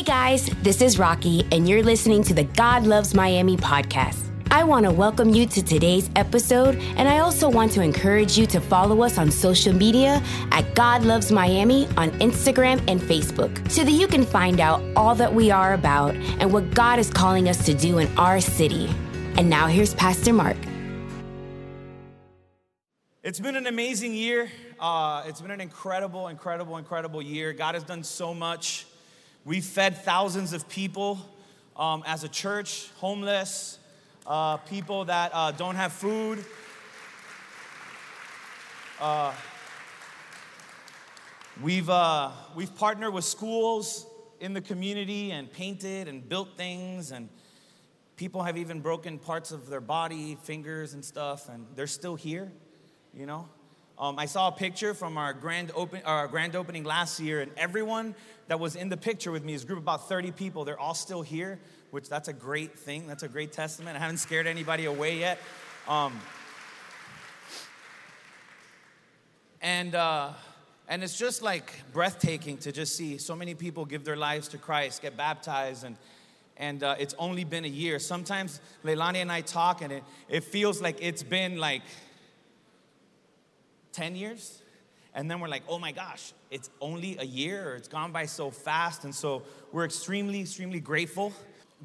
Hey guys, this is Rocky, and you're listening to the God Loves Miami podcast. I want to welcome you to today's episode, and I also want to encourage you to follow us on social media at God Loves Miami on Instagram and Facebook so that you can find out all that we are about and what God is calling us to do in our city. And now here's Pastor Mark. It's been an amazing year. Uh, it's been an incredible, incredible, incredible year. God has done so much. We've fed thousands of people um, as a church, homeless, uh, people that uh, don't have food. Uh, we've, uh, we've partnered with schools in the community and painted and built things, and people have even broken parts of their body, fingers and stuff, and they're still here you know? Um, I saw a picture from our grand, open, our grand opening last year, and everyone that was in the picture with me is a group of about 30 people. They're all still here, which that's a great thing. That's a great testament. I haven't scared anybody away yet. Um, and, uh, and it's just like breathtaking to just see so many people give their lives to Christ, get baptized, and, and uh, it's only been a year. Sometimes Leilani and I talk, and it, it feels like it's been like 10 years. And then we're like, oh my gosh, it's only a year, it's gone by so fast. And so we're extremely, extremely grateful.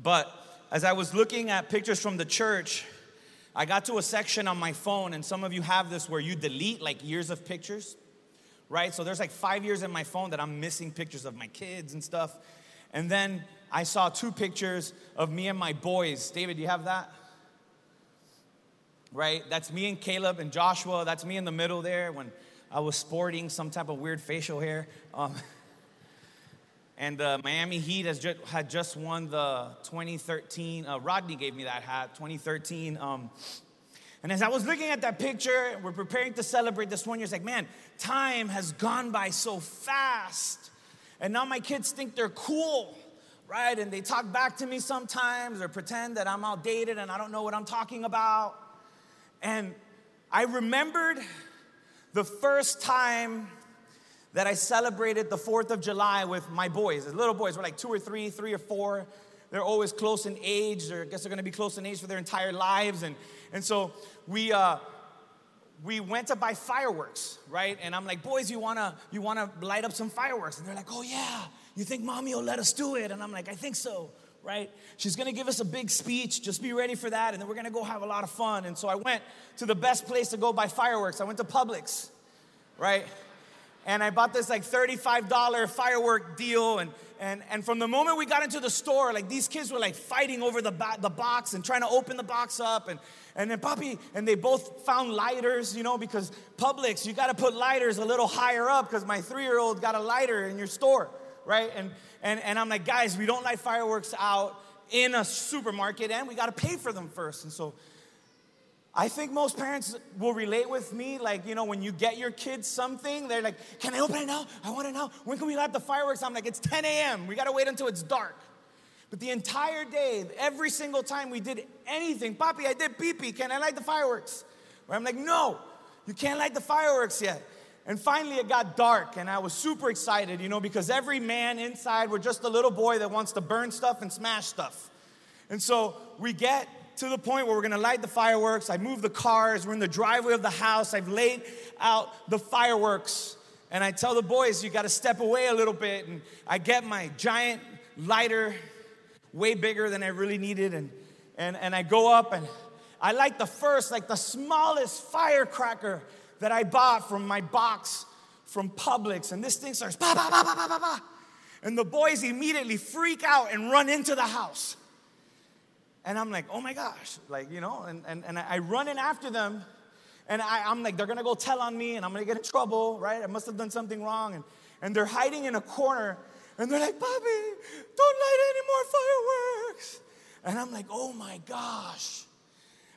But as I was looking at pictures from the church, I got to a section on my phone, and some of you have this where you delete like years of pictures, right? So there's like five years in my phone that I'm missing pictures of my kids and stuff. And then I saw two pictures of me and my boys. David, do you have that? Right? That's me and Caleb and Joshua. That's me in the middle there when I was sporting some type of weird facial hair. Um, and the Miami Heat has had just won the 2013, uh, Rodney gave me that hat, 2013. Um, and as I was looking at that picture, we're preparing to celebrate this one year, it's like, man, time has gone by so fast. And now my kids think they're cool, right? And they talk back to me sometimes or pretend that I'm outdated and I don't know what I'm talking about. And I remembered the first time that I celebrated the 4th of July with my boys. The little boys were like two or three, three or four. They're always close in age, or I guess they're gonna be close in age for their entire lives. And, and so we, uh, we went to buy fireworks, right? And I'm like, boys, you wanna, you wanna light up some fireworks? And they're like, oh yeah, you think mommy will let us do it? And I'm like, I think so right? She's gonna give us a big speech. Just be ready for that. And then we're gonna go have a lot of fun. And so I went to the best place to go buy fireworks. I went to Publix, right? And I bought this like $35 firework deal. And, and, and from the moment we got into the store, like these kids were like fighting over the, the box and trying to open the box up. And, and then Poppy, and they both found lighters, you know, because Publix, you gotta put lighters a little higher up because my three year old got a lighter in your store, right? And, and, and I'm like, guys, we don't light fireworks out in a supermarket and we got to pay for them first. And so I think most parents will relate with me. Like, you know, when you get your kids something, they're like, can I open it now? I want it now. When can we light the fireworks? I'm like, it's 10 a.m. We got to wait until it's dark. But the entire day, every single time we did anything, Poppy, I did pee pee. Can I light the fireworks? Where I'm like, no, you can't light the fireworks yet. And finally, it got dark, and I was super excited, you know, because every man inside, we're just a little boy that wants to burn stuff and smash stuff. And so we get to the point where we're gonna light the fireworks. I move the cars, we're in the driveway of the house, I've laid out the fireworks, and I tell the boys, you gotta step away a little bit. And I get my giant lighter, way bigger than I really needed, and, and, and I go up and I light the first, like the smallest firecracker that I bought from my box from Publix, and this thing starts ba ba ba ba ba ba ba, and the boys immediately freak out and run into the house. And I'm like, oh my gosh, like, you know, and, and, and I run in after them, and I, I'm like, they're gonna go tell on me, and I'm gonna get in trouble, right? I must have done something wrong. And, and they're hiding in a corner, and they're like, Bobby, don't light any more fireworks. And I'm like, oh my gosh.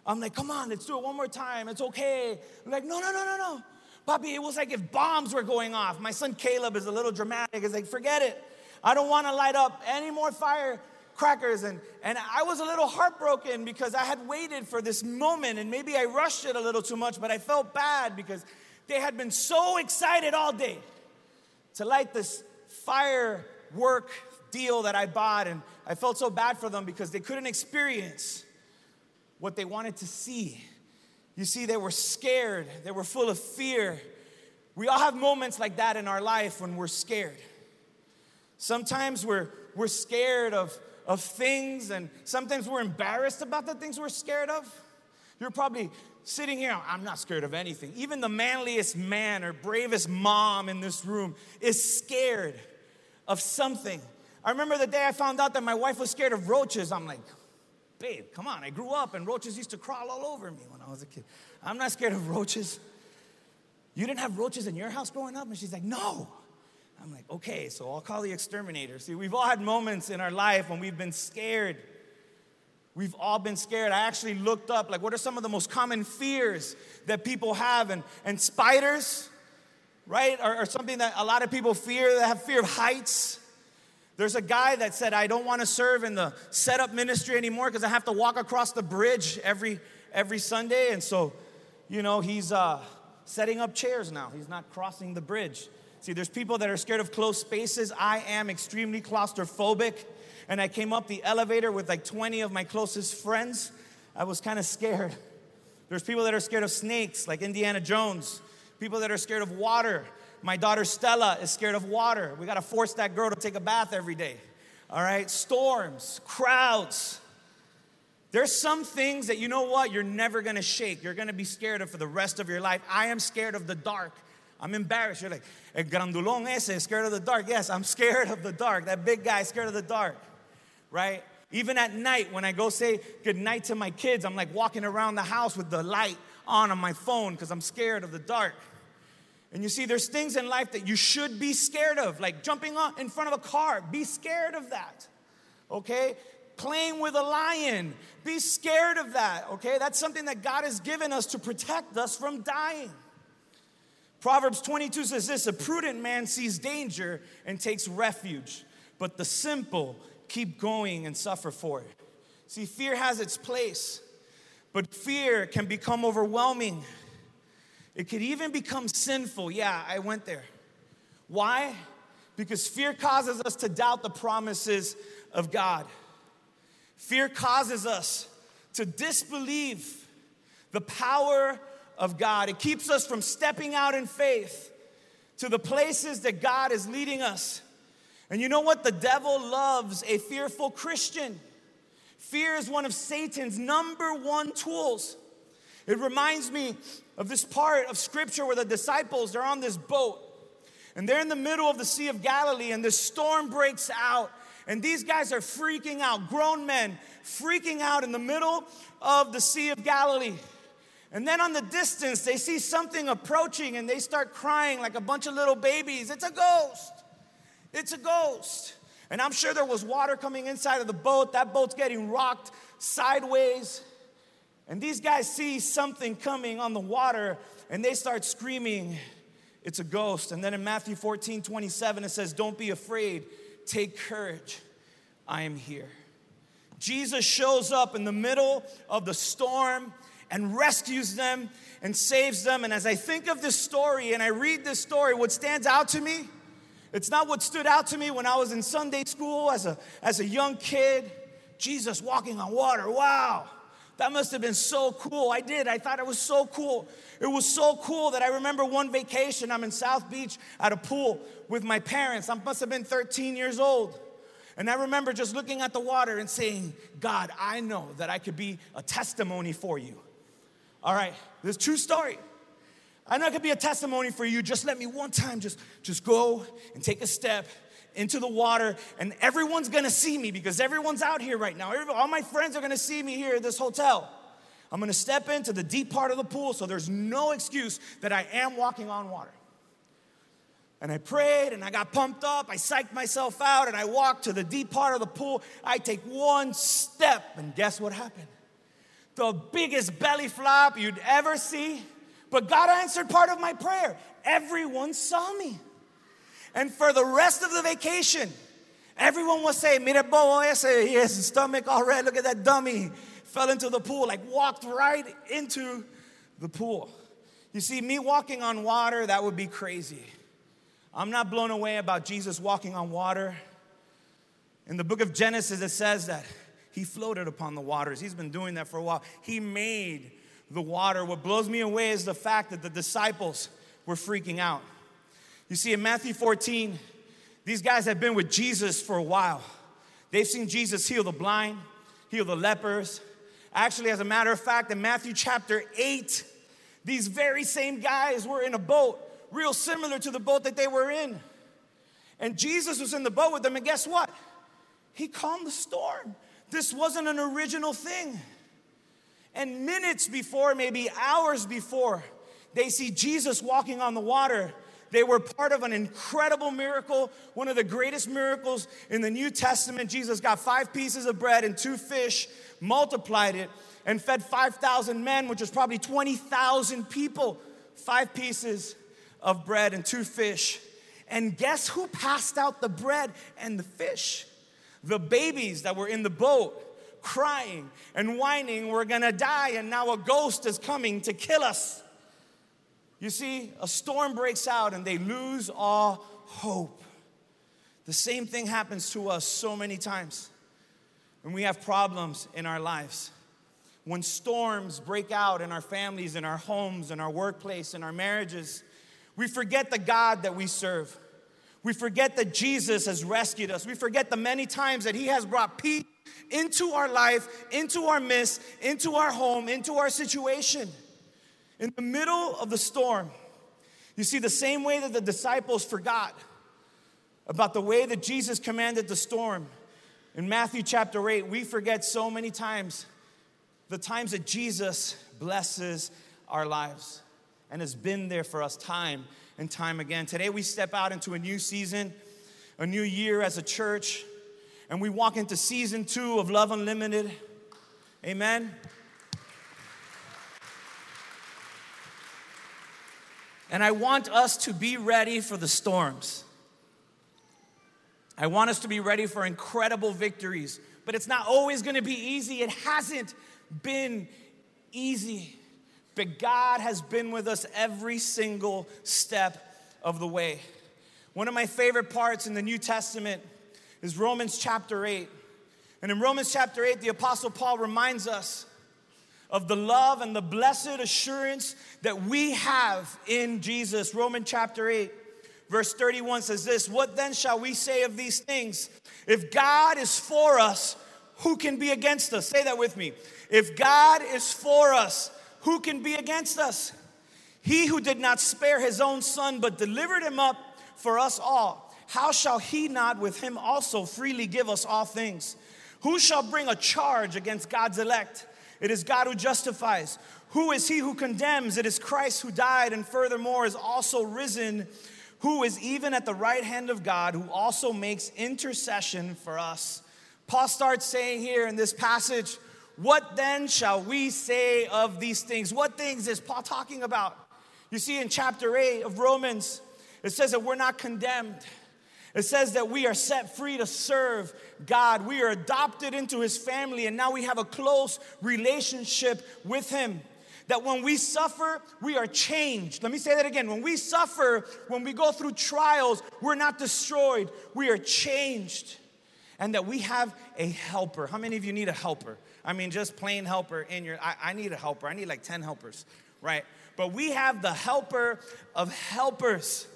I'm like, come on, let's do it one more time. It's okay. I'm like, no, no, no, no, no. Poppy, it was like if bombs were going off. My son Caleb is a little dramatic. He's like, forget it. I don't want to light up any more firecrackers. And, and I was a little heartbroken because I had waited for this moment and maybe I rushed it a little too much, but I felt bad because they had been so excited all day to light this firework deal that I bought, and I felt so bad for them because they couldn't experience what they wanted to see. You see, they were scared, they were full of fear. We all have moments like that in our life when we're scared. Sometimes we're, we're scared of, of things, and sometimes we're embarrassed about the things we're scared of. You're probably sitting here, I'm not scared of anything. Even the manliest man or bravest mom in this room is scared of something. I remember the day I found out that my wife was scared of roaches. I'm like, babe, come on. I grew up and roaches used to crawl all over me when I was a kid. I'm not scared of roaches. You didn't have roaches in your house growing up? And she's like, no. I'm like, okay, so I'll call the exterminator. See, we've all had moments in our life when we've been scared. We've all been scared. I actually looked up, like, what are some of the most common fears that people have? And, and spiders, right, are, are something that a lot of people fear. They have fear of heights. There's a guy that said, I don't want to serve in the setup ministry anymore because I have to walk across the bridge every, every Sunday. And so, you know, he's uh, setting up chairs now. He's not crossing the bridge. See, there's people that are scared of closed spaces. I am extremely claustrophobic. And I came up the elevator with like 20 of my closest friends. I was kind of scared. There's people that are scared of snakes, like Indiana Jones. People that are scared of water. My daughter Stella is scared of water. We got to force that girl to take a bath every day. All right? Storms, crowds. There's some things that you know what? You're never gonna shake. You're gonna be scared of for the rest of your life. I am scared of the dark. I'm embarrassed. You're like, El grandulón ese scared of the dark. Yes, I'm scared of the dark. That big guy scared of the dark, right? Even at night, when I go say goodnight to my kids, I'm like walking around the house with the light on on my phone because I'm scared of the dark. And you see, there's things in life that you should be scared of, like jumping on in front of a car. Be scared of that, okay? Playing with a lion. Be scared of that, okay? That's something that God has given us to protect us from dying. Proverbs 22 says this A prudent man sees danger and takes refuge, but the simple keep going and suffer for it. See, fear has its place, but fear can become overwhelming it could even become sinful. Yeah, I went there. Why? Because fear causes us to doubt the promises of God. Fear causes us to disbelieve the power of God. It keeps us from stepping out in faith to the places that God is leading us. And you know what? The devil loves a fearful Christian. Fear is one of Satan's number one tools. It reminds me of this part of scripture where the disciples are on this boat and they're in the middle of the Sea of Galilee and this storm breaks out. And these guys are freaking out, grown men freaking out in the middle of the Sea of Galilee. And then on the distance, they see something approaching and they start crying like a bunch of little babies. It's a ghost. It's a ghost. And I'm sure there was water coming inside of the boat. That boat's getting rocked sideways. And these guys see something coming on the water and they start screaming, It's a ghost. And then in Matthew 14 27, it says, Don't be afraid, take courage, I am here. Jesus shows up in the middle of the storm and rescues them and saves them. And as I think of this story and I read this story, what stands out to me, it's not what stood out to me when I was in Sunday school as a, as a young kid. Jesus walking on water, wow. That must have been so cool. I did. I thought it was so cool. It was so cool that I remember one vacation. I'm in South Beach at a pool with my parents. I must have been 13 years old. And I remember just looking at the water and saying, God, I know that I could be a testimony for you. All right, this true story. I know I could be a testimony for you. Just let me one time just, just go and take a step into the water, and everyone's gonna see me because everyone's out here right now. all my friends are gonna see me here at this hotel. I'm gonna step into the deep part of the pool, so there's no excuse that I am walking on water. And I prayed and I got pumped up. I psyched myself out and I walked to the deep part of the pool. I take one step, and guess what happened? The biggest belly flop you'd ever see. But God answered part of my prayer. Everyone saw me. And for the rest of the vacation, everyone was saying, Mire, bobo ese, he has his stomach all red. Look at that dummy. Fell into the pool, like walked right into the pool. You see, me walking on water, that would be crazy. I'm not blown away about Jesus walking on water. In the book of Genesis, it says that he floated upon the waters. He's been doing that for a while. He made the water. What blows me away is the fact that the disciples were freaking out. You see, in Matthew 14, these guys have been with Jesus for a while. They've seen Jesus heal the blind, heal the lepers. Actually, as a matter of fact, in Matthew chapter 8, these very same guys were in a boat, real similar to the boat that they were in. And Jesus was in the boat with them, and guess what? He calmed the storm. This wasn't an original thing. And minutes before, maybe hours before, they see Jesus walking on the water. They were part of an incredible miracle, one of the greatest miracles in the New Testament. Jesus got five pieces of bread and two fish, multiplied it, and fed 5,000 men, which was probably 20,000 people. Five pieces of bread and two fish. And guess who passed out the bread and the fish? The babies that were in the boat crying and whining, We're gonna die, and now a ghost is coming to kill us. You see, a storm breaks out and they lose all hope. The same thing happens to us so many times when we have problems in our lives. When storms break out in our families, in our homes, in our workplace, in our marriages, we forget the God that we serve. We forget that Jesus has rescued us. We forget the many times that He has brought peace into our life, into our midst, into our home, into our situation. In the middle of the storm, you see, the same way that the disciples forgot about the way that Jesus commanded the storm in Matthew chapter 8, we forget so many times the times that Jesus blesses our lives and has been there for us time and time again. Today, we step out into a new season, a new year as a church, and we walk into season two of Love Unlimited. Amen. And I want us to be ready for the storms. I want us to be ready for incredible victories, but it's not always gonna be easy. It hasn't been easy. But God has been with us every single step of the way. One of my favorite parts in the New Testament is Romans chapter 8. And in Romans chapter 8, the Apostle Paul reminds us of the love and the blessed assurance that we have in Jesus. Romans chapter 8, verse 31 says this What then shall we say of these things? If God is for us, who can be against us? Say that with me. If God is for us, who can be against us? He who did not spare his own son, but delivered him up for us all, how shall he not with him also freely give us all things? Who shall bring a charge against God's elect? It is God who justifies. Who is he who condemns? It is Christ who died and furthermore is also risen, who is even at the right hand of God, who also makes intercession for us. Paul starts saying here in this passage, what then shall we say of these things? What things is Paul talking about? You see, in chapter 8 of Romans, it says that we're not condemned. It says that we are set free to serve God. We are adopted into His family, and now we have a close relationship with Him. That when we suffer, we are changed. Let me say that again. When we suffer, when we go through trials, we're not destroyed, we are changed. And that we have a helper. How many of you need a helper? I mean, just plain helper in your, I, I need a helper. I need like 10 helpers, right? But we have the helper of helpers.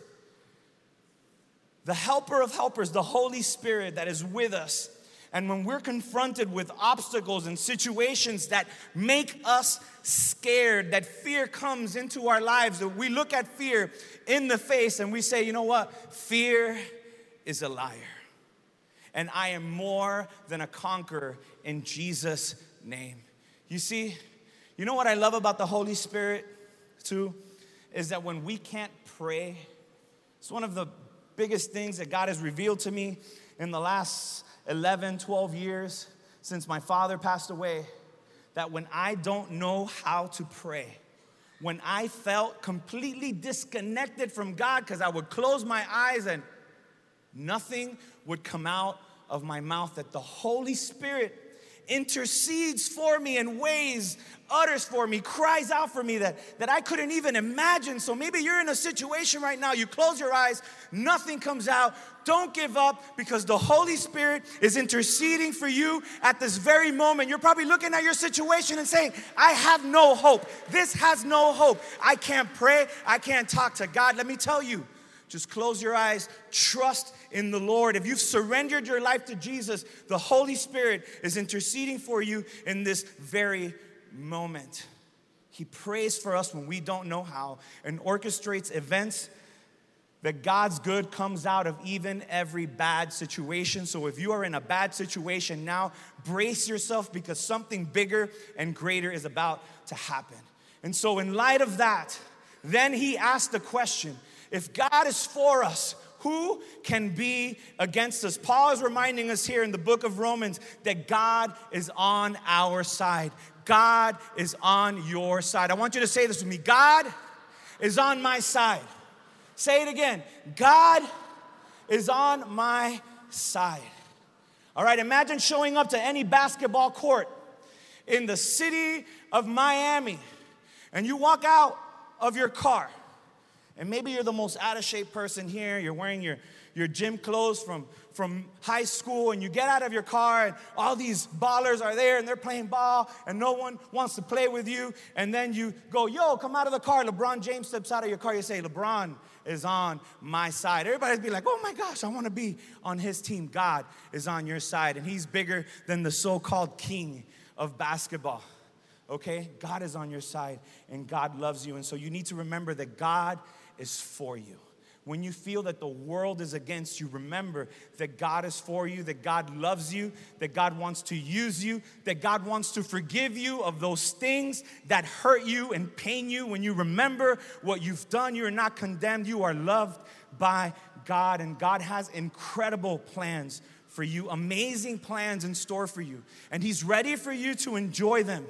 The helper of helpers, the Holy Spirit that is with us. And when we're confronted with obstacles and situations that make us scared, that fear comes into our lives, that we look at fear in the face and we say, you know what? Fear is a liar and I am more than a conqueror in Jesus' name. You see, you know what I love about the Holy Spirit too? Is that when we can't pray, it's one of the biggest things that God has revealed to me in the last 11, 12 years since my father passed away. That when I don't know how to pray, when I felt completely disconnected from God because I would close my eyes and nothing would come out of my mouth, that the Holy Spirit intercedes for me in ways, utters for me, cries out for me that, that I couldn't even imagine. So maybe you're in a situation right now, you close your eyes, nothing comes out. Don't give up because the Holy Spirit is interceding for you at this very moment. You're probably looking at your situation and saying, I have no hope. This has no hope. I can't pray. I can't talk to God. Let me tell you, just close your eyes, trust in the Lord. If you've surrendered your life to Jesus, the Holy Spirit is interceding for you in this very moment. He prays for us when we don't know how and orchestrates events that God's good comes out of even every bad situation. So if you are in a bad situation now, brace yourself because something bigger and greater is about to happen. And so, in light of that, then he asked the question if God is for us, who can be against us? Paul is reminding us here in the book of Romans that God is on our side. God is on your side. I want you to say this with me God is on my side. Say it again God is on my side. All right, imagine showing up to any basketball court in the city of Miami and you walk out of your car and maybe you're the most out of shape person here. You're wearing your, your gym clothes from, from high school, and you get out of your car, and all these ballers are there, and they're playing ball, and no one wants to play with you. And then you go, Yo, come out of the car. LeBron James steps out of your car. You say, LeBron is on my side. Everybody's be like, Oh my gosh, I want to be on his team. God is on your side, and he's bigger than the so called king of basketball okay? God is on your side and God loves you. And so you need to remember that God is for you. When you feel that the world is against you, remember that God is for you, that God loves you, that God wants to use you, that God wants to forgive you of those things that hurt you and pain you. When you remember what you've done, you're not condemned, you are loved by God, and God has incredible plans for you, amazing plans in store for you, and He's ready for you to enjoy them.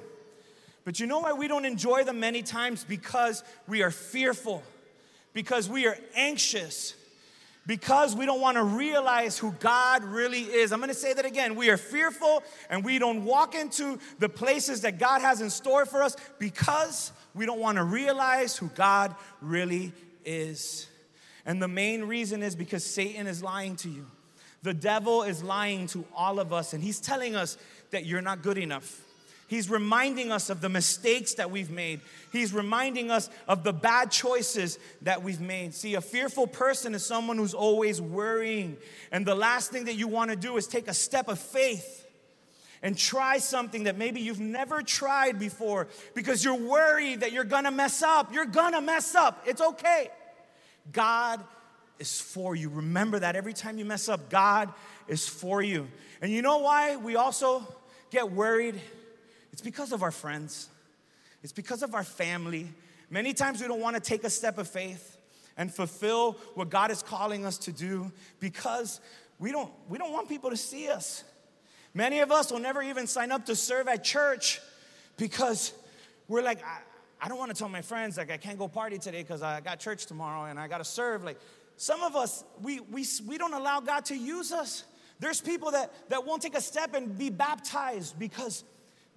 But you know why we don't enjoy them many times? Because we are fearful because we are anxious, because we don't want to realize who God really is. I'm going to say that again. We are fearful and we don't walk into the places that God has in store for us because we don't want to realize who God really is. And the main reason is because Satan is lying to you. The devil is lying to all of us, and he's telling us that you're not good enough. He's reminding us of the mistakes that we've made. He's reminding us of the bad choices that we've made. See, a fearful person is someone who's always worrying. And the last thing that you want to do is take a step of faith and try something that maybe you've never tried before because you're worried that you're gonna mess up. You're gonna mess up. It's okay. God is for you. Remember that every time you mess up, God is for you. And you know why we also get worried? It's because of our friends, it's because of our family. Many times we don't want to take a step of faith and fulfill what God is calling us to do because we don't, we don't want people to see us. Many of us will never even sign up to serve at church because we're like, I, I don't want to tell my friends like I can't go party today because I got church tomorrow and I got to serve. Like some of us, we, we, we don't allow God to use us. There's people that, that won't take a step and be baptized because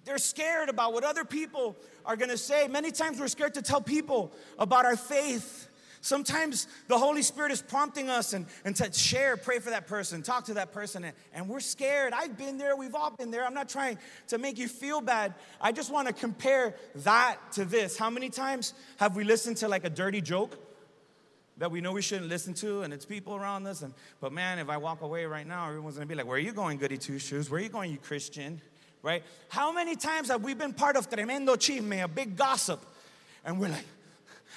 they're scared about what other people are gonna say. Many times we're scared to tell people about our faith. Sometimes the Holy Spirit is prompting us and, and to share, pray for that person, talk to that person, and, and we're scared. I've been there, we've all been there. I'm not trying to make you feel bad. I just wanna compare that to this. How many times have we listened to like a dirty joke? that we know we shouldn't listen to, and it's people around us. And but man, if I walk away right now, everyone's gonna be like, "Where are you going, goody two shoes? Where are you going, you Christian?" Right? How many times have we been part of tremendo chisme, a big gossip, and we're like,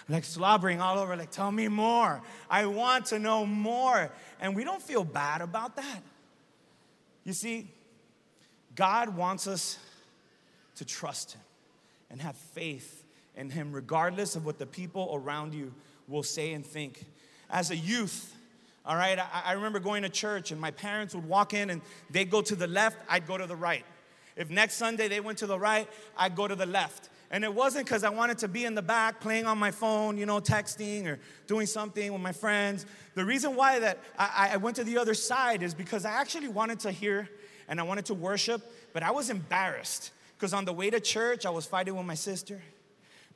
like slobbering all over, like, tell me more. I want to know more. And we don't feel bad about that. You see, God wants us to trust Him and have faith in Him, regardless of what the people around you will say and think. As a youth, all right, I, I remember going to church and my parents would walk in and they'd go to the left, I'd go to the right. If next Sunday they went to the right, I'd go to the left. And it wasn't because I wanted to be in the back playing on my phone, you know, texting or doing something with my friends. The reason why that I, I went to the other side is because I actually wanted to hear and I wanted to worship, but I was embarrassed because on the way to church, I was fighting with my sister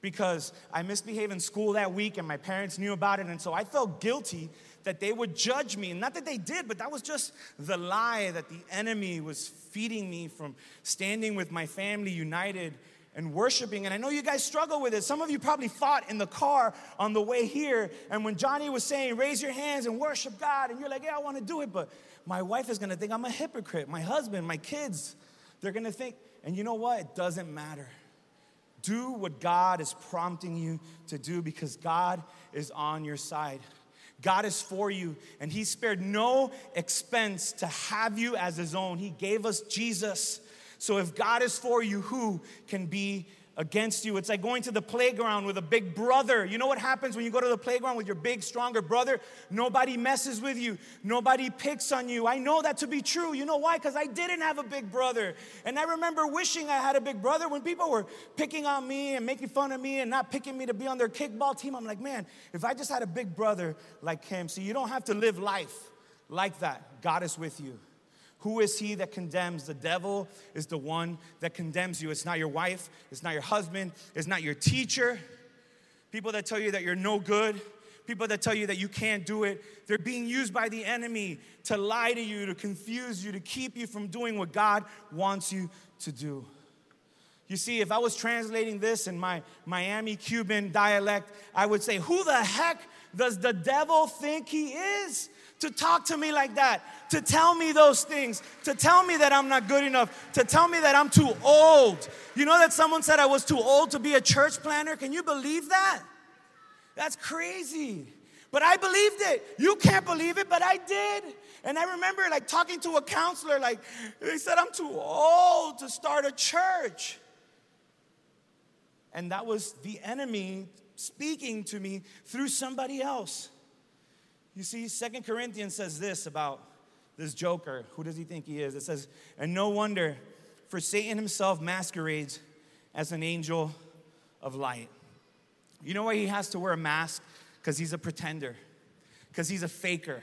because I misbehaved in school that week and my parents knew about it. And so I felt guilty that they would judge me. And not that they did, but that was just the lie that the enemy was feeding me from standing with my family united and worshiping. And I know you guys struggle with it. Some of you probably fought in the car on the way here. And when Johnny was saying, raise your hands and worship God, and you're like, yeah, I want to do it. But my wife is going to think I'm a hypocrite. My husband, my kids, they're going to think, and you know what? It doesn't matter. Do what God is prompting you to do because God is on your side. God is for you, and He spared no expense to have you as His own. He gave us Jesus. So if God is for you, who can be against you. It's like going to the playground with a big brother. You know what happens when you go to the playground with your big, stronger brother? Nobody messes with you, nobody picks on you. I know that to be true. You know why? Because I didn't have a big brother. And I remember wishing I had a big brother when people were picking on me and making fun of me and not picking me to be on their kickball team. I'm like, man, if I just had a big brother like him, so you don't have to live life like that. God is with you. Who is he that condemns? The devil is the one that condemns you. It's not your wife, it's not your husband, it's not your teacher. People that tell you that you're no good, people that tell you that you can't do it, they're being used by the enemy to lie to you, to confuse you, to keep you from doing what God wants you to do. You see, if I was translating this in my Miami Cuban dialect, I would say, Who the heck does the devil think he is? To talk to me like that, to tell me those things, to tell me that I'm not good enough, to tell me that I'm too old. You know that someone said I was too old to be a church planner? Can you believe that? That's crazy. But I believed it. You can't believe it, but I did. And I remember like talking to a counselor, like they said, I'm too old to start a church. And that was the enemy speaking to me through somebody else. You see, Second Corinthians says this about this joker. Who does he think he is? It says, and no wonder, for Satan himself masquerades as an angel of light. You know why he has to wear a mask? Because he's a pretender, because he's a faker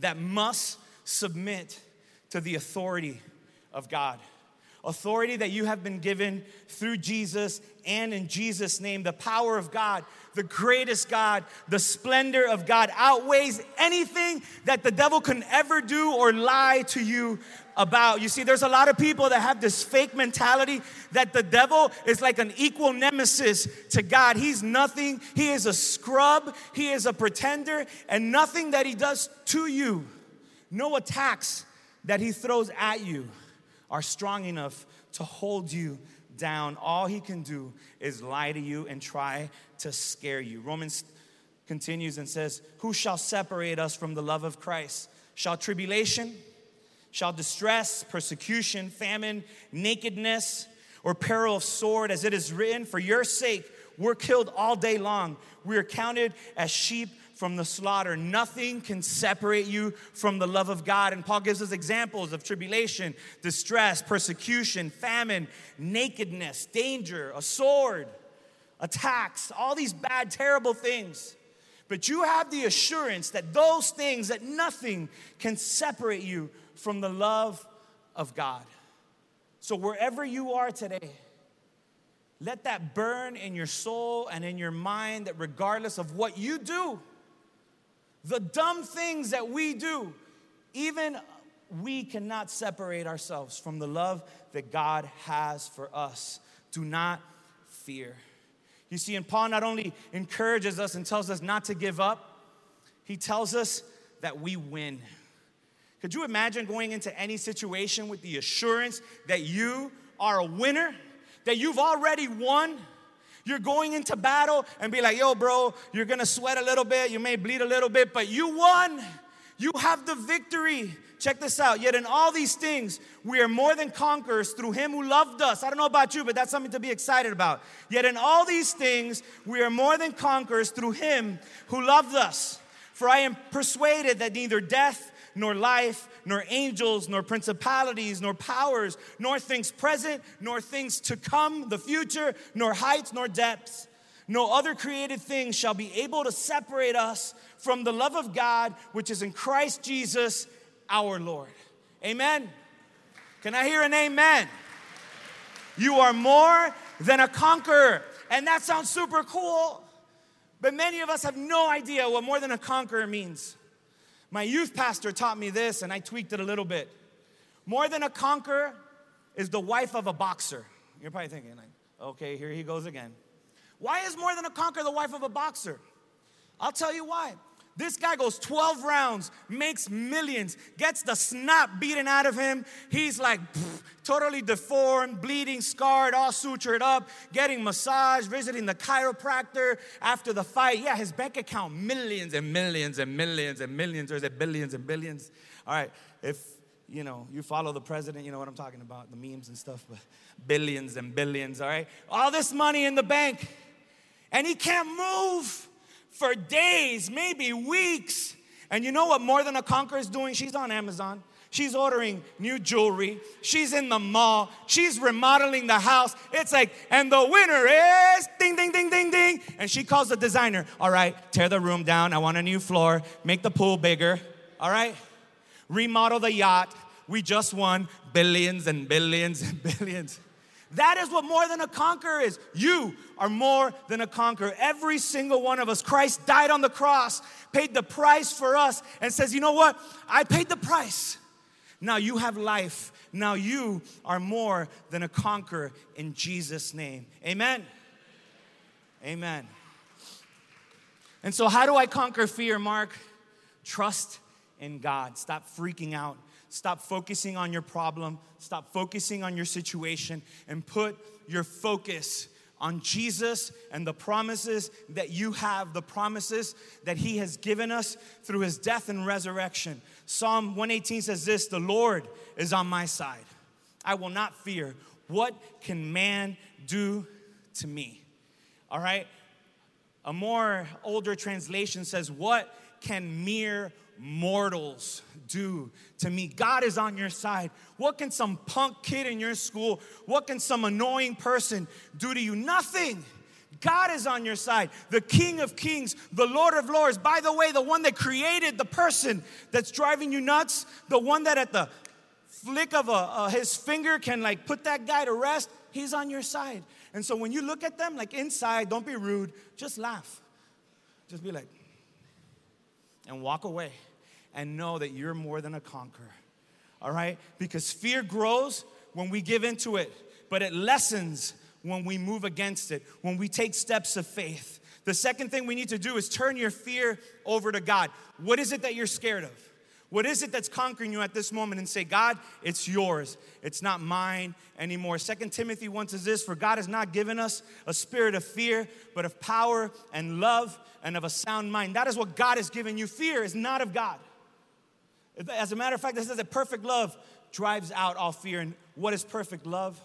that must submit to the authority of God authority that you have been given through Jesus and in Jesus' name. The power of God, the greatest God, the splendor of God outweighs anything that the devil can ever do or lie to you about. You see, there's a lot of people that have this fake mentality that the devil is like an equal nemesis to God. He's nothing, he is a scrub, he is a pretender, and nothing that he does to you, no attacks that he throws at you are strong enough to hold you down. All he can do is lie to you and try to scare you. Romans continues and says, Who shall separate us from the love of Christ? Shall tribulation, shall distress, persecution, famine, nakedness, or peril of sword, as it is written, For your sake we're killed all day long. We are counted as sheep from the slaughter. Nothing can separate you from the love of God. And Paul gives us examples of tribulation, distress, persecution, famine, nakedness, danger, a sword, attacks, all these bad, terrible things. But you have the assurance that those things, that nothing can separate you from the love of God. So wherever you are today, let that burn in your soul and in your mind that regardless of what you do, the dumb things that we do, even we cannot separate ourselves from the love that God has for us. Do not fear. You see, and Paul not only encourages us and tells us not to give up, he tells us that we win. Could you imagine going into any situation with the assurance that you are a winner, that you've already won? You're going into battle and be like, yo, bro, you're gonna sweat a little bit, you may bleed a little bit, but you won. You have the victory. Check this out. Yet in all these things, we are more than conquerors through him who loved us. I don't know about you, but that's something to be excited about. Yet in all these things, we are more than conquerors through him who loved us. For I am persuaded that neither death, nor life, nor angels, nor principalities, nor powers, nor things present, nor things to come, the future, nor heights, nor depths. No other created thing shall be able to separate us from the love of God which is in Christ Jesus our Lord. Amen. Can I hear an amen? You are more than a conqueror. And that sounds super cool. But many of us have no idea what more than a conqueror means. My youth pastor taught me this, and I tweaked it a little bit. More than a conqueror is the wife of a boxer. You're probably thinking, like, okay, here he goes again. Why is more than a conqueror the wife of a boxer? I'll tell you why. This guy goes 12 rounds, makes millions, gets the snot beaten out of him. He's like pff, totally deformed, bleeding, scarred, all sutured up, getting massage, visiting the chiropractor after the fight. Yeah, his bank account, millions and millions and millions and millions, or is it billions and billions? All right, if you know, you follow the president, you know what I'm talking about, the memes and stuff, but billions and billions, all right? All this money in the bank, and he can't move for days, maybe weeks. And you know what More Than a Conqueror is doing? She's on Amazon. She's ordering new jewelry. She's in the mall. She's remodeling the house. It's like, and the winner is ding, ding, ding, ding, ding. And she calls the designer, all right, tear the room down. I want a new floor. Make the pool bigger. All right? Remodel the yacht. We just won billions and billions and billions. That is what more than a conqueror is. You are more than a conqueror. Every single one of us. Christ died on the cross, paid the price for us, and says, You know what? I paid the price. Now you have life. Now you are more than a conqueror in Jesus' name. Amen. Amen. And so, how do I conquer fear, Mark? Trust in God. Stop freaking out Stop focusing on your problem. Stop focusing on your situation and put your focus on Jesus and the promises that you have, the promises that He has given us through His death and resurrection. Psalm 118 says this The Lord is on my side. I will not fear. What can man do to me? All right? A more older translation says, What can mere mortals do to me? God is on your side. What can some punk kid in your school, what can some annoying person do to you? Nothing. God is on your side, the King of Kings, the Lord of Lords. By the way, the one that created the person that's driving you nuts, the one that at the flick of a, uh, his finger can like put that guy to rest, he's on your side. And so when you look at them, like inside, don't be rude, just laugh. Just be like, and walk away and know that you're more than a conqueror. All right? Because fear grows when we give into it, but it lessens when we move against it, when we take steps of faith. The second thing we need to do is turn your fear over to God. What is it that you're scared of? What is it that's conquering you at this moment? And say, God, it's yours. It's not mine anymore. Second Timothy 1 says this For God has not given us a spirit of fear, but of power and love and of a sound mind. That is what God has given you. Fear is not of God. As a matter of fact, it says that perfect love drives out all fear. And what is perfect love?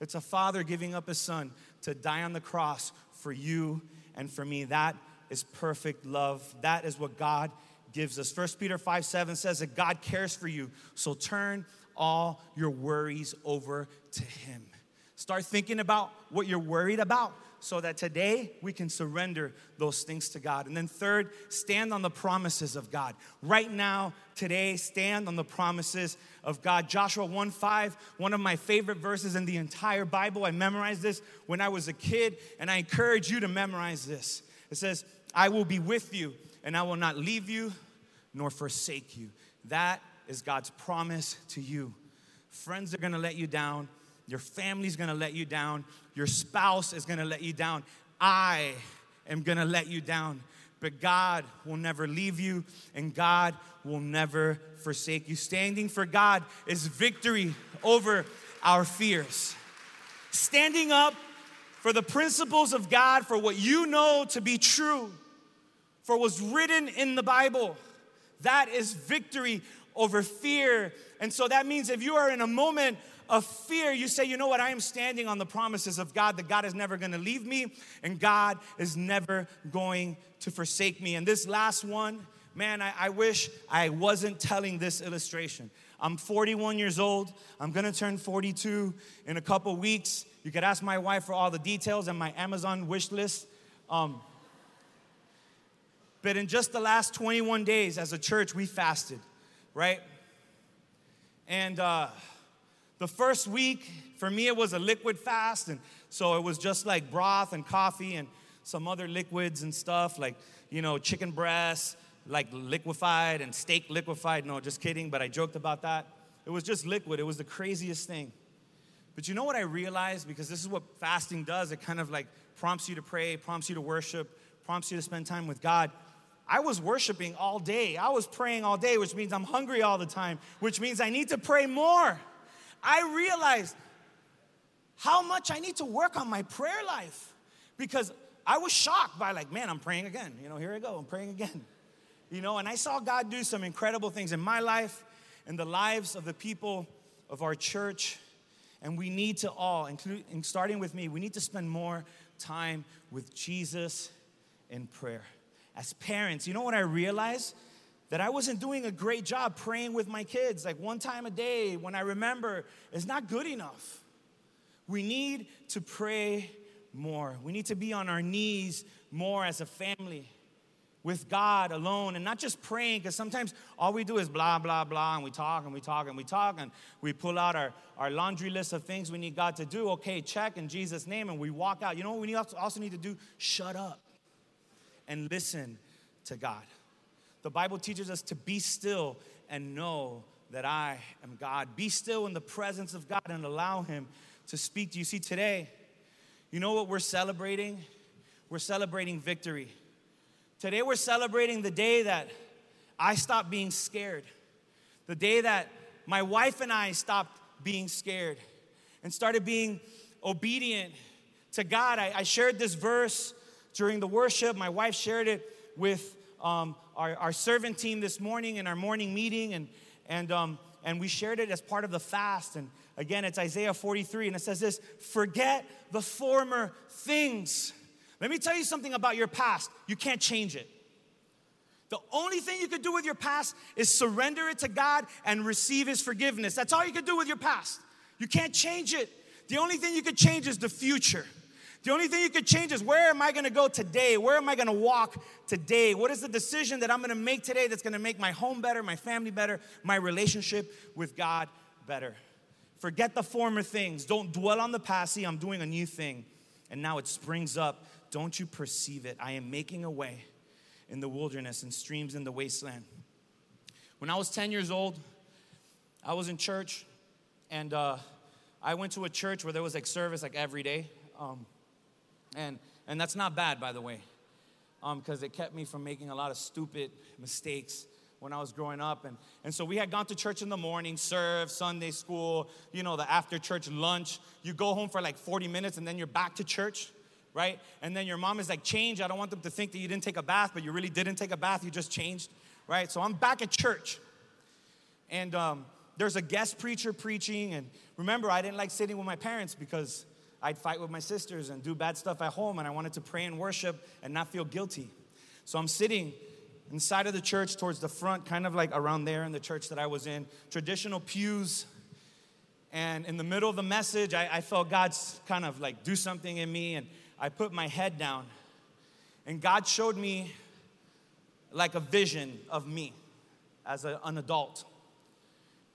It's a father giving up his son to die on the cross for you and for me. That is perfect love. That is what God gives us. 1 Peter 5 7 says that God cares for you. So turn all your worries over to him. Start thinking about what you're worried about so that today we can surrender those things to God. And then, third, stand on the promises of God. Right now, today, stand on the promises of God. Joshua 1 5, one of my favorite verses in the entire Bible. I memorized this when I was a kid, and I encourage you to memorize this. It says, I will be with you, and I will not leave you nor forsake you. That is God's promise to you. Friends are gonna let you down your family's gonna let you down. Your spouse is gonna let you down. I am gonna let you down. But God will never leave you, and God will never forsake you. Standing for God is victory over our fears. Standing up for the principles of God, for what you know to be true, for what's written in the Bible, that is victory over fear. And so that means if you are in a moment of fear, you say, you know what, I am standing on the promises of God that God is never gonna leave me and God is never going to forsake me. And this last one, man, I, I wish I wasn't telling this illustration. I'm 41 years old. I'm gonna turn 42 in a couple weeks. You could ask my wife for all the details and my Amazon wish list. Um, but in just the last 21 days as a church, we fasted, right? And uh, the first week, for me, it was a liquid fast. And so it was just like broth and coffee and some other liquids and stuff, like, you know, chicken breasts, like liquefied and steak liquefied. No, just kidding, but I joked about that. It was just liquid. It was the craziest thing. But you know what I realized? Because this is what fasting does. It kind of like prompts you to pray, prompts you to worship, prompts you to spend time with God. I was worshiping all day. I was praying all day, which means I'm hungry all the time, which means I need to pray more. I realized how much I need to work on my prayer life because I was shocked by, like, man, I'm praying again. You know, here I go, I'm praying again. You know, and I saw God do some incredible things in my life and the lives of the people of our church. And we need to all, including starting with me, we need to spend more time with Jesus in prayer. As parents, you know what I realized? That I wasn't doing a great job praying with my kids. Like one time a day when I remember is not good enough. We need to pray more. We need to be on our knees more as a family with God alone and not just praying, because sometimes all we do is blah, blah, blah, and we talk and we talk and we talk and we pull out our, our laundry list of things we need God to do. Okay, check in Jesus' name, and we walk out. You know what we also need to do? Shut up and listen to God. The Bible teaches us to be still and know that I am God. Be still in the presence of God and allow Him to speak to you. See, today, you know what we're celebrating? We're celebrating victory. Today we're celebrating the day that I stopped being scared, the day that my wife and I stopped being scared and started being obedient to God. I, I shared this verse during the worship. My wife shared it with um, our, our servant team this morning in our morning meeting, and, and, um, and we shared it as part of the fast. And again, it's Isaiah 43, and it says this Forget the former things let me tell you something about your past. You can't change it. The only thing you could do with your past is surrender it to God and receive His forgiveness. That's all you could do with your past. You can't change it. The only thing you could change is the future. The only thing you could change is where am I gonna go today? Where am I gonna walk today? What is the decision that I'm gonna make today that's gonna make my home better, my family better, my relationship with God better? Forget the former things. Don't dwell on the past. See, I'm doing a new thing. And now it springs up don't you perceive it? I am making a way in the wilderness and streams in the wasteland. When I was 10 years old, I was in church, and uh, I went to a church where there was like service like every day. Um, and, and that's not bad, by the way, because um, it kept me from making a lot of stupid mistakes when I was growing up. And, and so we had gone to church in the morning, serve, Sunday school, you know, the after church lunch. You go home for like 40 minutes and then you're back to church right? And then your mom is like, change. I don't want them to think that you didn't take a bath, but you really didn't take a bath, you just changed, right? So I'm back at church. And um, there's a guest preacher preaching. And remember, I didn't like sitting with my parents because I'd fight with my sisters and do bad stuff at home. And I wanted to pray and worship and not feel guilty. So I'm sitting inside of the church towards the front, kind of like around there in the church that I was in, traditional pews. And in the middle of the message, I, I felt God's kind of like do something in me. And I put my head down, and God showed me like a vision of me as a, an adult.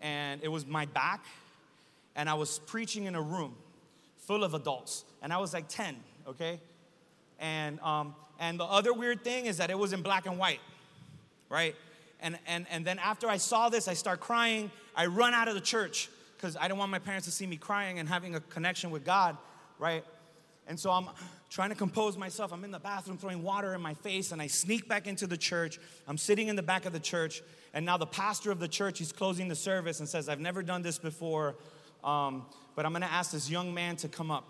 And it was my back, and I was preaching in a room full of adults, and I was like 10, okay? And, um, and the other weird thing is that it was in black and white, right? And, and, and then after I saw this, I start crying. I run out of the church because I didn't want my parents to see me crying and having a connection with God, right? And so I'm trying to compose myself. I'm in the bathroom throwing water in my face, and I sneak back into the church. I'm sitting in the back of the church, and now the pastor of the church, he's closing the service and says, I've never done this before, um, but I'm gonna ask this young man to come up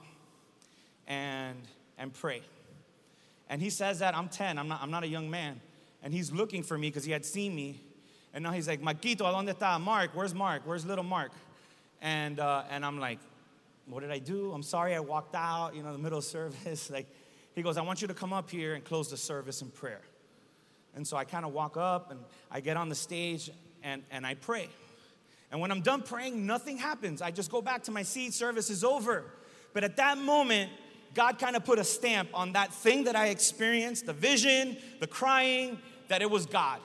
and, and pray. And he says that I'm 10, I'm not, I'm not a young man. And he's looking for me because he had seen me. And now he's like, Marquito, ¿dónde está Mark? Where's Mark? Where's little Mark? And, uh, and I'm like, what did I do? I'm sorry I walked out, you know, the middle of service. Like, he goes, I want you to come up here and close the service in prayer. And so I kind of walk up and I get on the stage and, and I pray. And when I'm done praying, nothing happens. I just go back to my seat, service is over. But at that moment, God kind of put a stamp on that thing that I experienced the vision, the crying, that it was God.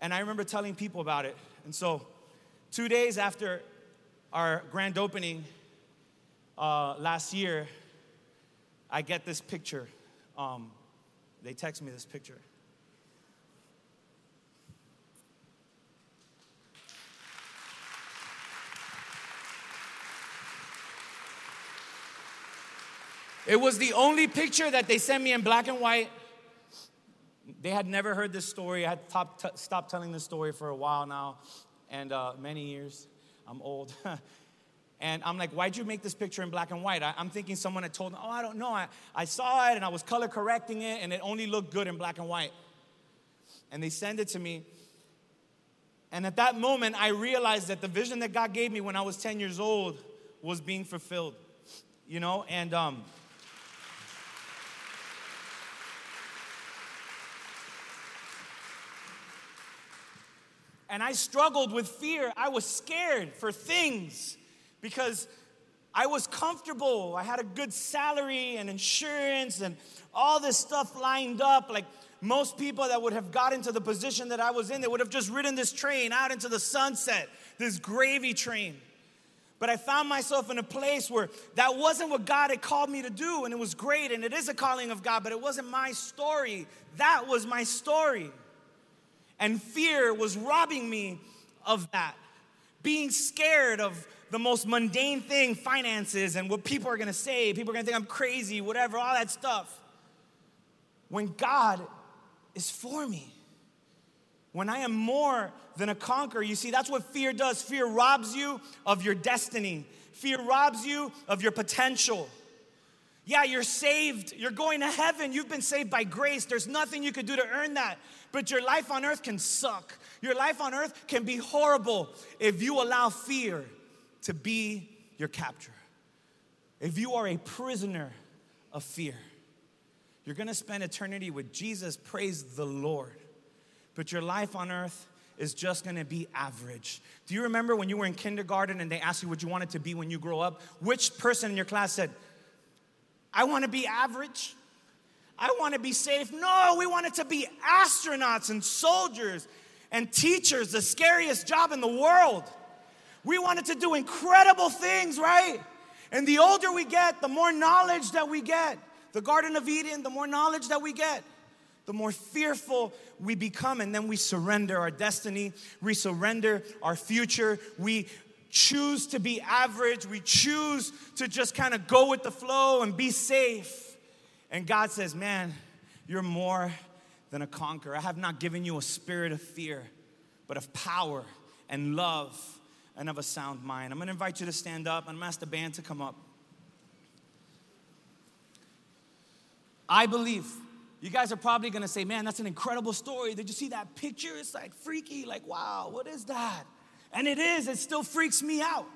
And I remember telling people about it. And so, two days after our grand opening uh, last year, I get this picture. Um, they text me this picture. It was the only picture that they sent me in black and white. They had never heard this story. I had top, t- stopped telling this story for a while now, and uh, many years. I'm old. and I'm like, why'd you make this picture in black and white? I, am thinking someone had told me, oh, I don't know. I, I saw it and I was color correcting it, and it only looked good in black and white. And they send it to me. And at that moment, I realized that the vision that God gave me when I was 10 years old was being fulfilled, you know? And, um, And I struggled with fear. I was scared for things because I was comfortable. I had a good salary and insurance and all this stuff lined up. Like most people that would have got into the position that I was in, they would have just ridden this train out into the sunset, this gravy train. But I found myself in a place where that wasn't what God had called me to do, and it was great, and it is a calling of God, but it wasn't my story. That was my story. And fear was robbing me of that. Being scared of the most mundane thing, finances, and what people are gonna say. People are gonna think I'm crazy, whatever, all that stuff. When God is for me, when I am more than a conqueror, you see, that's what fear does. Fear robs you of your destiny, fear robs you of your potential. Yeah, you're saved. You're going to heaven. You've been saved by grace. There's nothing you could do to earn that. But your life on earth can suck. Your life on earth can be horrible if you allow fear to be your capture. If you are a prisoner of fear, you're gonna spend eternity with Jesus, praise the Lord. But your life on earth is just gonna be average. Do you remember when you were in kindergarten and they asked you what you wanted to be when you grow up? Which person in your class said, I wanna be average? I want to be safe. No, we wanted to be astronauts and soldiers and teachers, the scariest job in the world. We wanted to do incredible things, right? And the older we get, the more knowledge that we get. The Garden of Eden, the more knowledge that we get, the more fearful we become. And then we surrender our destiny, we surrender our future, we choose to be average, we choose to just kind of go with the flow and be safe. And God says, Man, you're more than a conqueror. I have not given you a spirit of fear, but of power and love and of a sound mind. I'm gonna invite you to stand up I'm gonna ask the band to come up. I believe you guys are probably gonna say, Man, that's an incredible story. Did you see that picture? It's like freaky, like, wow, what is that? And it is, it still freaks me out.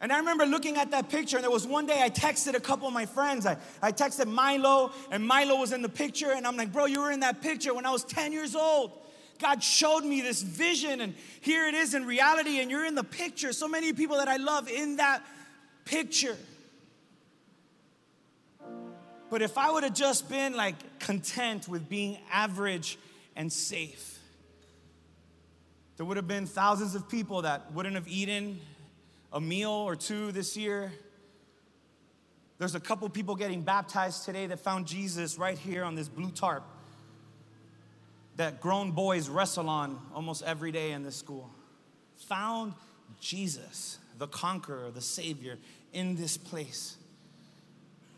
And I remember looking at that picture, and there was one day I texted a couple of my friends. I, I texted Milo, and Milo was in the picture, and I'm like, bro, you were in that picture when I was 10 years old. God showed me this vision, and here it is in reality, and you're in the picture. So many people that I love in that picture. But if I would have just been like content with being average and safe, there would have been thousands of people that wouldn't have eaten a meal or two this year. There's a couple people getting baptized today that found Jesus right here on this blue tarp that grown boys wrestle on almost every day in this school. Found Jesus, the conqueror, the savior, in this place.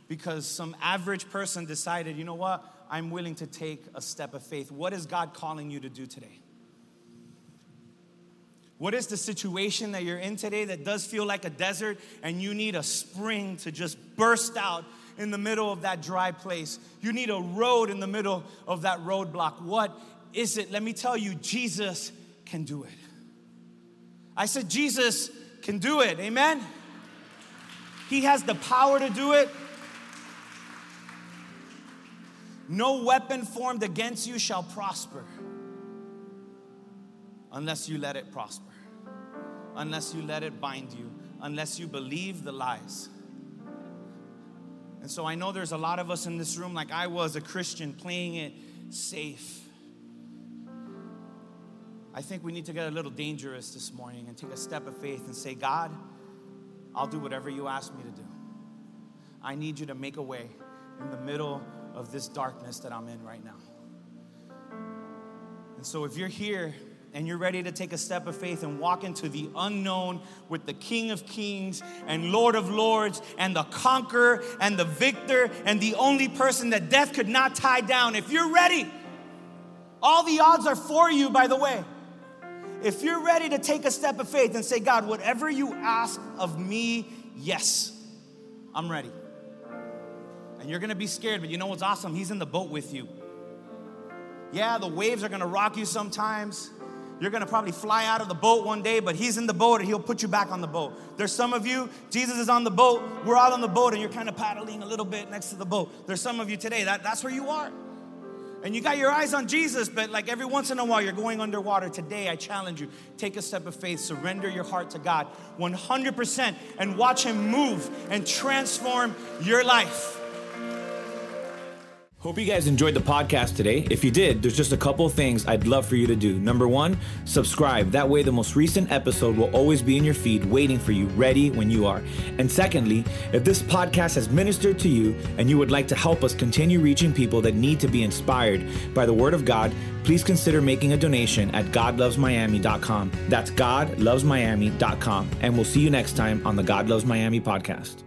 Because some average person decided, you know what? I'm willing to take a step of faith. What is God calling you to do today? What is the situation that you're in today that does feel like a desert and you need a spring to just burst out in the middle of that dry place? You need a road in the middle of that roadblock. What is it? Let me tell you, Jesus can do it. I said, Jesus can do it. Amen? He has the power to do it. No weapon formed against you shall prosper unless you let it prosper unless you let it bind you, unless you believe the lies. And so I know there's a lot of us in this room, like I was a Christian, playing it safe. I think we need to get a little dangerous this morning and take a step of faith and say, God, I'll do whatever you ask me to do. I need you to make a way in the middle of this darkness that I'm in right now. And so if you're here and you're ready to take a step of faith and walk into the unknown with the King of Kings and Lord of Lords and the conqueror and the victor and the only person that death could not tie down, if you're ready, all the odds are for you, by the way. If you're ready to take a step of faith and say, God, whatever you ask of me, yes, I'm ready. And you're gonna be scared, but you know what's awesome? He's in the boat with you. Yeah, the waves are gonna rock you sometimes. You're gonna probably fly out of the boat one day, but he's in the boat and he'll put you back on the boat. There's some of you, Jesus is on the boat, we're all on the boat, and you're kind of paddling a little bit next to the boat. There's some of you today, that, that's where you are. And you got your eyes on Jesus, but like every once in a while you're going underwater. Today, I challenge you take a step of faith, surrender your heart to God 100%, and watch Him move and transform your life. Hope you guys enjoyed the podcast today. If you did, there's just a couple things I'd love for you to do. Number one, subscribe. That way, the most recent episode will always be in your feed, waiting for you, ready when you are. And secondly, if this podcast has ministered to you and you would like to help us continue reaching people that need to be inspired by the Word of God, please consider making a donation at godlovesmiami.com. That's godlovesmiami.com. And we'll see you next time on the God Loves Miami podcast.